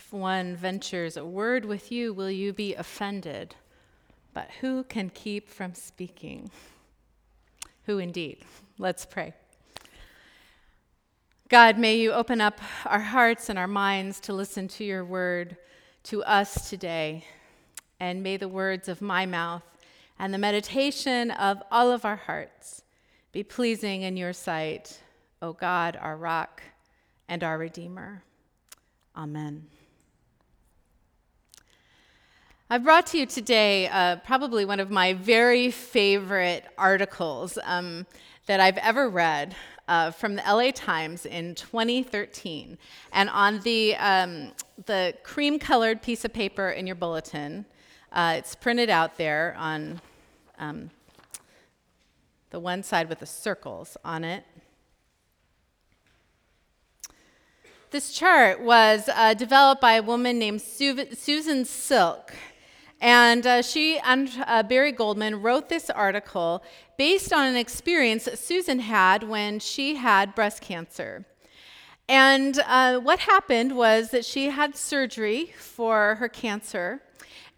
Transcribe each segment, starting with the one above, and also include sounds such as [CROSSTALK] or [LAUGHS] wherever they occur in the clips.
If one ventures a word with you, will you be offended? But who can keep from speaking? Who indeed? Let's pray. God, may you open up our hearts and our minds to listen to your word to us today. And may the words of my mouth and the meditation of all of our hearts be pleasing in your sight, O God, our rock and our Redeemer. Amen. I brought to you today uh, probably one of my very favorite articles um, that I've ever read uh, from the LA Times in 2013. And on the, um, the cream colored piece of paper in your bulletin, uh, it's printed out there on um, the one side with the circles on it. This chart was uh, developed by a woman named Su- Susan Silk. And uh, she and uh, Barry Goldman wrote this article based on an experience Susan had when she had breast cancer. And uh, what happened was that she had surgery for her cancer,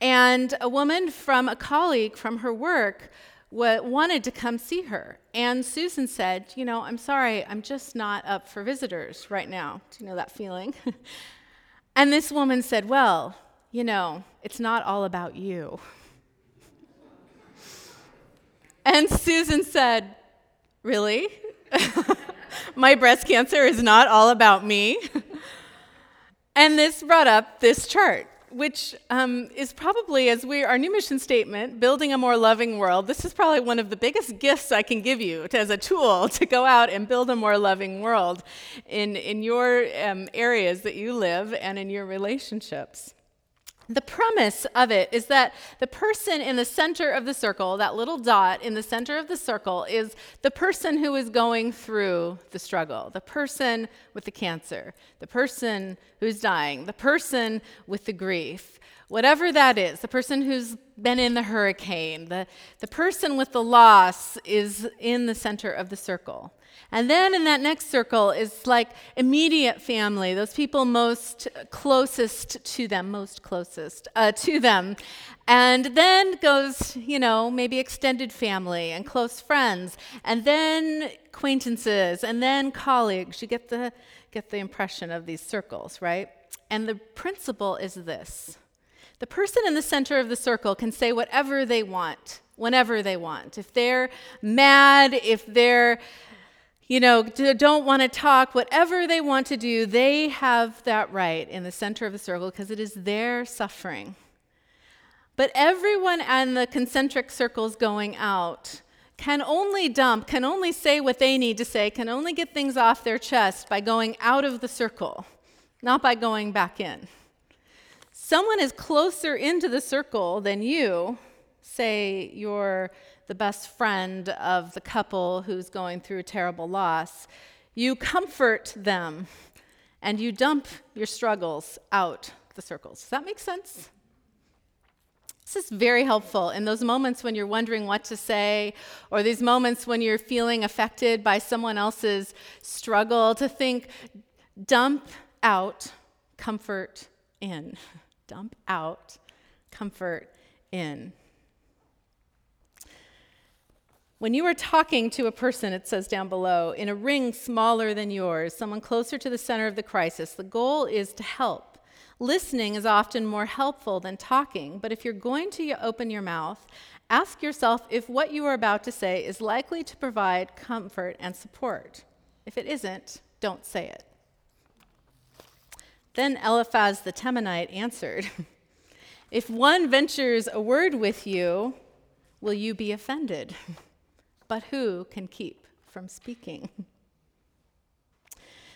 and a woman from a colleague from her work wanted to come see her. And Susan said, You know, I'm sorry, I'm just not up for visitors right now. Do you know that feeling? [LAUGHS] and this woman said, Well, you know, it's not all about you. And Susan said, Really? [LAUGHS] My breast cancer is not all about me? and this brought up this chart, which um, is probably, as we, our new mission statement, building a more loving world, this is probably one of the biggest gifts I can give you to, as a tool [LAUGHS] to go out and build a more loving world in, in your um, areas that you live and in your relationships. The premise of it is that the person in the center of the circle, that little dot in the center of the circle, is the person who is going through the struggle, the person with the cancer, the person who's dying, the person with the grief, whatever that is, the person who's been in the hurricane, the, the person with the loss is in the center of the circle. And then in that next circle is like immediate family, those people most closest to them, most closest uh, to them. And then goes, you know, maybe extended family and close friends, and then acquaintances, and then colleagues. You get the, get the impression of these circles, right? And the principle is this the person in the center of the circle can say whatever they want, whenever they want. If they're mad, if they're you know, don't want to talk, whatever they want to do, they have that right in the center of the circle because it is their suffering. But everyone in the concentric circles going out can only dump, can only say what they need to say, can only get things off their chest by going out of the circle, not by going back in. Someone is closer into the circle than you, say you're the best friend of the couple who's going through a terrible loss. You comfort them and you dump your struggles out the circles. Does that make sense? This is very helpful in those moments when you're wondering what to say, or these moments when you're feeling affected by someone else's struggle, to think, dump out, comfort in. [LAUGHS] Dump out, comfort in. When you are talking to a person, it says down below, in a ring smaller than yours, someone closer to the center of the crisis, the goal is to help. Listening is often more helpful than talking, but if you're going to open your mouth, ask yourself if what you are about to say is likely to provide comfort and support. If it isn't, don't say it. Then Eliphaz the Temanite answered, [LAUGHS] If one ventures a word with you, will you be offended? [LAUGHS] but who can keep from speaking? [LAUGHS]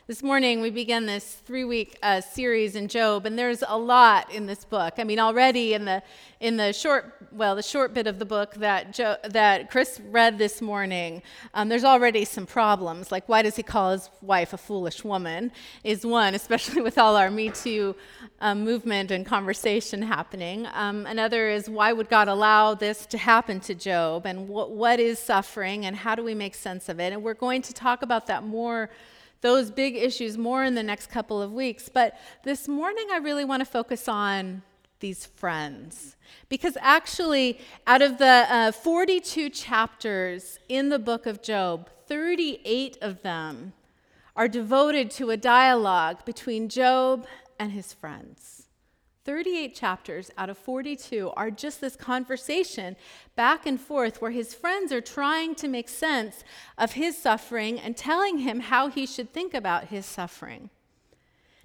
This morning, we begin this three week uh, series in Job, and there's a lot in this book. I mean, already in the, in the short, well, the short bit of the book that, jo- that Chris read this morning, um, there's already some problems. Like, why does he call his wife a foolish woman? Is one, especially with all our Me Too um, movement and conversation happening. Um, another is, why would God allow this to happen to Job? And wh- what is suffering, and how do we make sense of it? And we're going to talk about that more those big issues more in the next couple of weeks. But this morning, I really want to focus on these friends. Because actually, out of the uh, 42 chapters in the book of Job, 38 of them are devoted to a dialogue between Job and his friends. 38 chapters out of 42 are just this conversation back and forth where his friends are trying to make sense of his suffering and telling him how he should think about his suffering.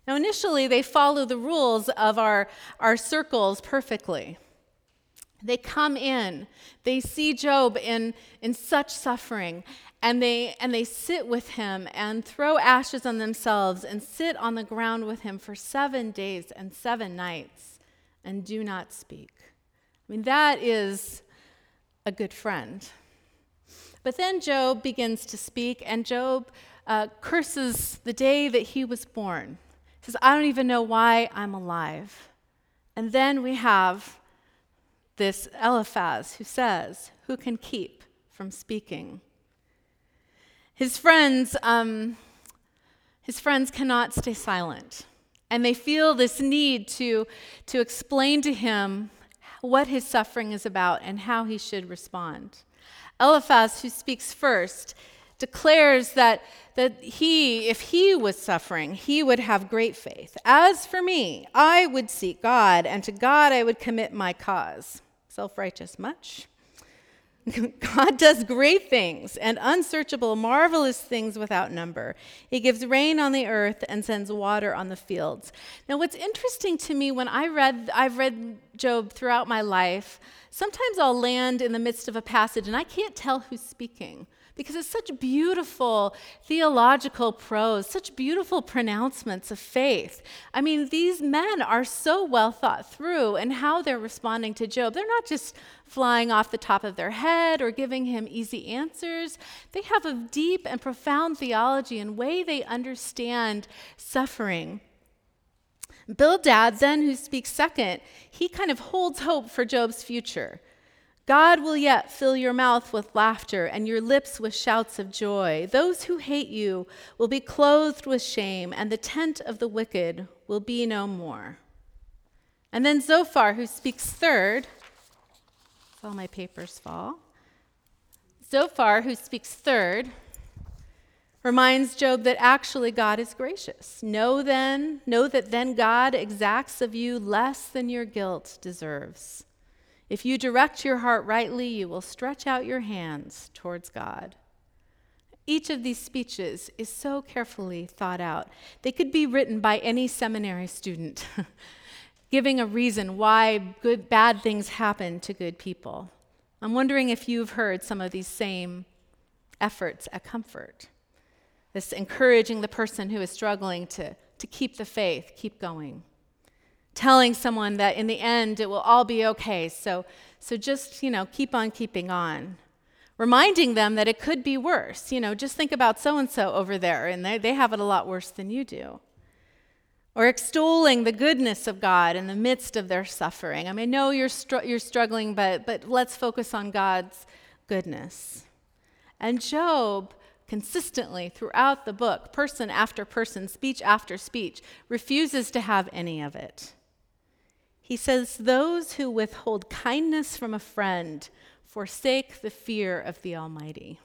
Now, initially, they follow the rules of our, our circles perfectly. They come in, they see Job in, in such suffering, and they, and they sit with him and throw ashes on themselves and sit on the ground with him for seven days and seven nights and do not speak. I mean, that is a good friend. But then Job begins to speak, and Job uh, curses the day that he was born. He says, I don't even know why I'm alive. And then we have this Eliphaz who says, Who can keep from speaking? His friends, um, his friends cannot stay silent, and they feel this need to, to explain to him what his suffering is about and how he should respond. Eliphaz, who speaks first, declares that, that he, if he was suffering, he would have great faith. As for me, I would seek God, and to God I would commit my cause. Self righteous much? [LAUGHS] God does great things and unsearchable, marvelous things without number. He gives rain on the earth and sends water on the fields. Now, what's interesting to me when I read, I've read Job throughout my life, sometimes I'll land in the midst of a passage and I can't tell who's speaking because it's such beautiful theological prose, such beautiful pronouncements of faith. I mean, these men are so well thought through and how they're responding to Job. They're not just flying off the top of their head or giving him easy answers. They have a deep and profound theology and way they understand suffering. Bildad, then, who speaks second, he kind of holds hope for Job's future. God will yet fill your mouth with laughter and your lips with shouts of joy. Those who hate you will be clothed with shame, and the tent of the wicked will be no more. And then Zophar, who speaks third, all my papers fall. Zophar, who speaks third, reminds Job that actually God is gracious. Know then, know that then God exacts of you less than your guilt deserves. If you direct your heart rightly, you will stretch out your hands towards God. Each of these speeches is so carefully thought out. They could be written by any seminary student, [LAUGHS] giving a reason why good bad things happen to good people. I'm wondering if you've heard some of these same efforts at comfort. This encouraging the person who is struggling to, to keep the faith, keep going telling someone that in the end it will all be okay. So, so just, you know, keep on keeping on. Reminding them that it could be worse. You know, just think about so and so over there, and they, they have it a lot worse than you do. Or extolling the goodness of God in the midst of their suffering. I mean, I know you're, str- you're struggling, but, but let's focus on God's goodness. And Job consistently throughout the book, person after person, speech after speech, refuses to have any of it. He says, Those who withhold kindness from a friend forsake the fear of the Almighty.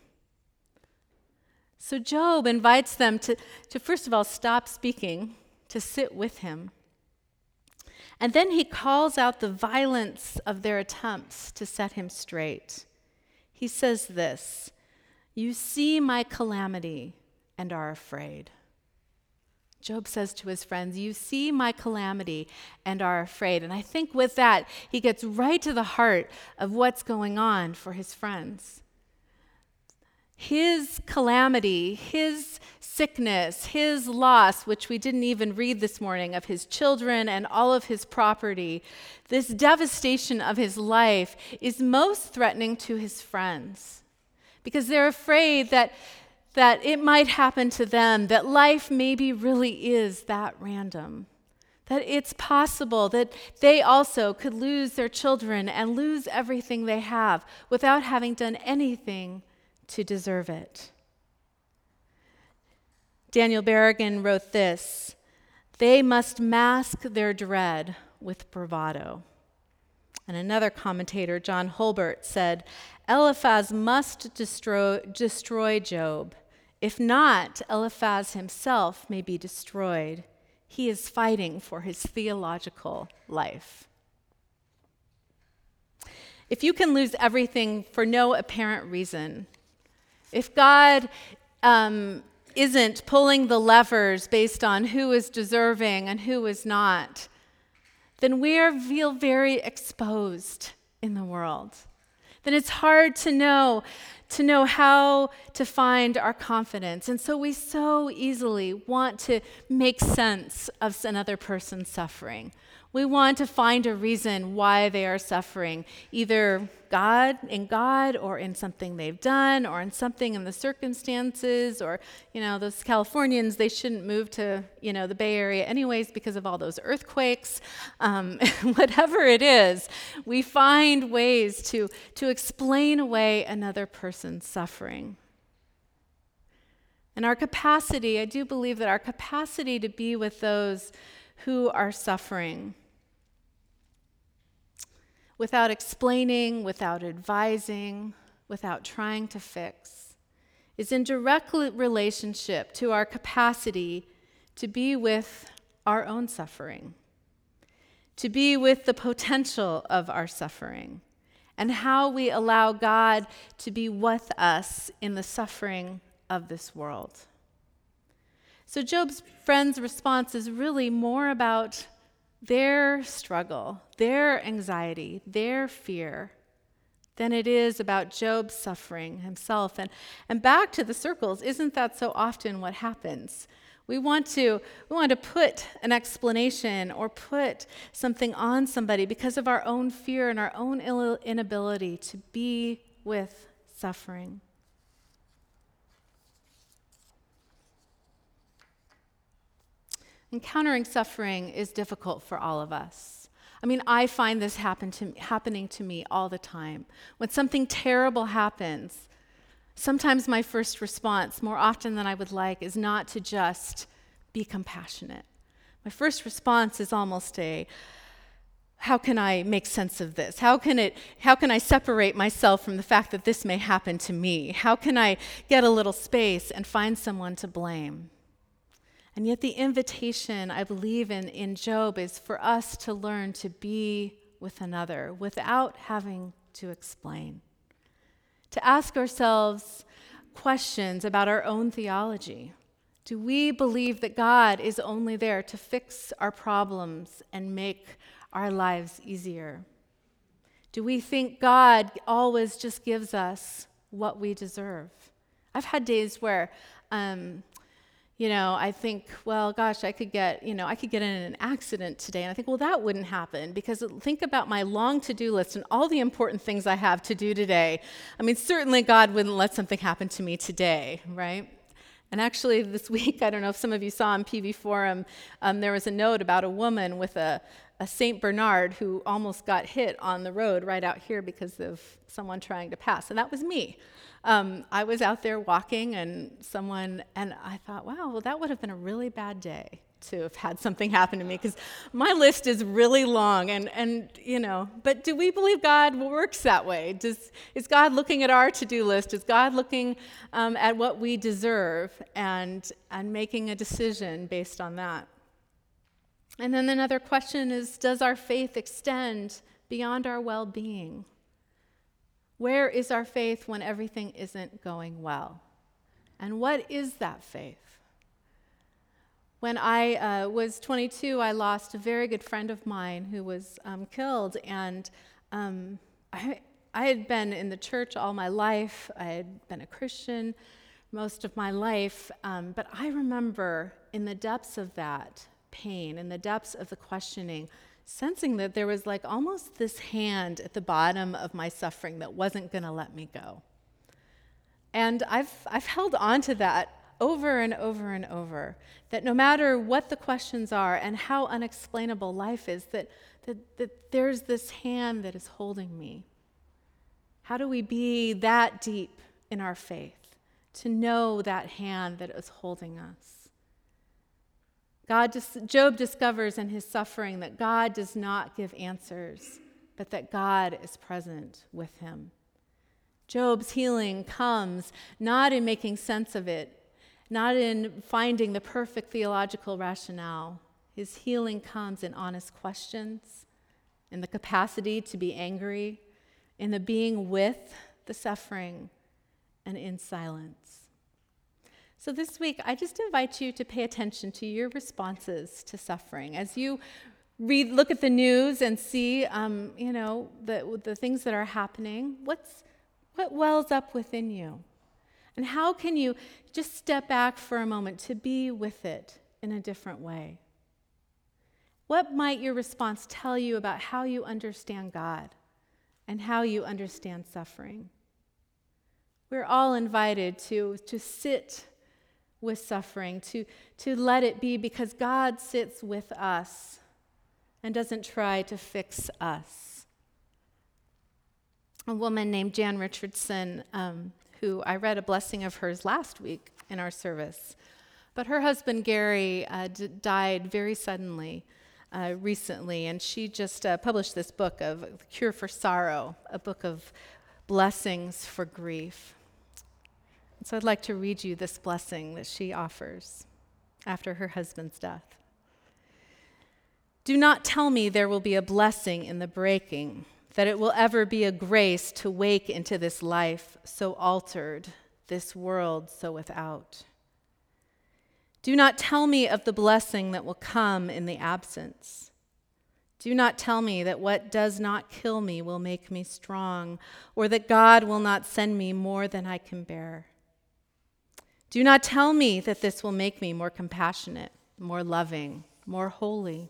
So Job invites them to, to first of all stop speaking, to sit with him. And then he calls out the violence of their attempts to set him straight. He says this You see my calamity and are afraid. Job says to his friends, You see my calamity and are afraid. And I think with that, he gets right to the heart of what's going on for his friends. His calamity, his sickness, his loss, which we didn't even read this morning, of his children and all of his property, this devastation of his life is most threatening to his friends because they're afraid that that it might happen to them, that life maybe really is that random. That it's possible that they also could lose their children and lose everything they have without having done anything to deserve it. Daniel Berrigan wrote this They must mask their dread with bravado. And another commentator, John Holbert, said Eliphaz must destroy, destroy Job. If not, Eliphaz himself may be destroyed. He is fighting for his theological life. If you can lose everything for no apparent reason, if God um, isn't pulling the levers based on who is deserving and who is not, then we feel very exposed in the world. Then it's hard to know to know how to find our confidence. And so we so easily want to make sense of another person's suffering. We want to find a reason why they are suffering, either God in God or in something they've done or in something in the circumstances or you know those Californians they shouldn't move to you know the Bay Area anyways because of all those earthquakes. Um, [LAUGHS] whatever it is we find ways to to explain away another person's suffering. And our capacity I do believe that our capacity to be with those who are suffering without explaining, without advising, without trying to fix, is in direct relationship to our capacity to be with our own suffering, to be with the potential of our suffering, and how we allow God to be with us in the suffering of this world. So, Job's friend's response is really more about their struggle, their anxiety, their fear than it is about Job's suffering himself. And, and back to the circles, isn't that so often what happens? We want to we want to put an explanation or put something on somebody because of our own fear and our own inability to be with suffering. Encountering suffering is difficult for all of us. I mean, I find this happen to, happening to me all the time. When something terrible happens, sometimes my first response, more often than I would like, is not to just be compassionate. My first response is almost a, how can I make sense of this? How can, it, how can I separate myself from the fact that this may happen to me? How can I get a little space and find someone to blame? And yet, the invitation I believe in in Job is for us to learn to be with another without having to explain. To ask ourselves questions about our own theology. Do we believe that God is only there to fix our problems and make our lives easier? Do we think God always just gives us what we deserve? I've had days where um, you know, I think, well, gosh, I could get, you know, I could get in an accident today. And I think, well, that wouldn't happen because think about my long to do list and all the important things I have to do today. I mean, certainly God wouldn't let something happen to me today, right? And actually, this [LAUGHS] week, I don't know if some of you saw on PV Forum, um, there was a note about a woman with a, a St. Bernard who almost got hit on the road right out here because of someone trying to pass. And that was me um, I was out there walking and someone, and I thought, wow, well, that would have been a really bad day to have had something happen to me because my list is really long and, and you know but do we believe god works that way? Does, is god looking at our to-do list? Is god looking um, at what we deserve and, and making a decision based on that? And then another question is does our faith extend beyond our well-being where is our faith when everything isn't going well? And what is that faith? When I uh, was 22, I lost a very good friend of mine who was um, killed. And um, I, I had been in the church all my life, I had been a Christian most of my life. Um, but I remember in the depths of that pain, in the depths of the questioning, sensing that there was like almost this hand at the bottom of my suffering that wasn't going to let me go. And I've, I've held on to that over and over and over that no matter what the questions are and how unexplainable life is, that, that, that there's this hand that is holding me. How do we be that deep in our faith to know that hand that is holding us? God Job discovers in his suffering that God does not give answers, but that God is present with him. Job's healing comes not in making sense of it, not in finding the perfect theological rationale. His healing comes in honest questions, in the capacity to be angry, in the being with the suffering, and in silence. So, this week, I just invite you to pay attention to your responses to suffering. As you read, look at the news and see, um, you know, the, the things that are happening, what's, what wells up within you? And how can you just step back for a moment to be with it in a different way? What might your response tell you about how you understand God and how you understand suffering? We're all invited to, to sit with suffering, to, to let it be because God sits with us and doesn't try to fix us. A woman named Jan Richardson, um, who I read a blessing of hers last week in our service, but her husband Gary uh, d- died very suddenly. Uh, recently, and she just uh, published this book of Cure for Sorrow, a book of blessings for grief. So I'd like to read you this blessing that she offers after her husband's death. Do not tell me there will be a blessing in the breaking, that it will ever be a grace to wake into this life so altered, this world so without. Do not tell me of the blessing that will come in the absence. Do not tell me that what does not kill me will make me strong, or that God will not send me more than I can bear. Do not tell me that this will make me more compassionate, more loving, more holy.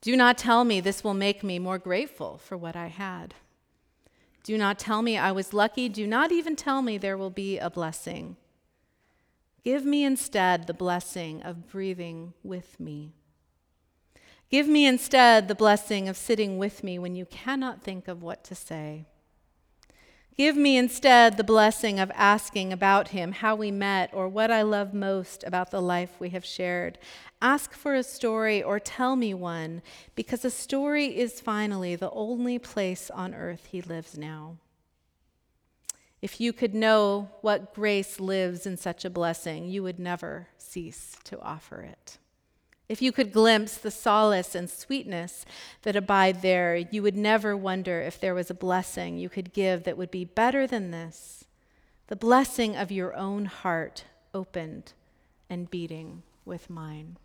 Do not tell me this will make me more grateful for what I had. Do not tell me I was lucky. Do not even tell me there will be a blessing. Give me instead the blessing of breathing with me. Give me instead the blessing of sitting with me when you cannot think of what to say. Give me instead the blessing of asking about him, how we met, or what I love most about the life we have shared. Ask for a story or tell me one, because a story is finally the only place on earth he lives now. If you could know what grace lives in such a blessing, you would never cease to offer it. If you could glimpse the solace and sweetness that abide there, you would never wonder if there was a blessing you could give that would be better than this the blessing of your own heart opened and beating with mine.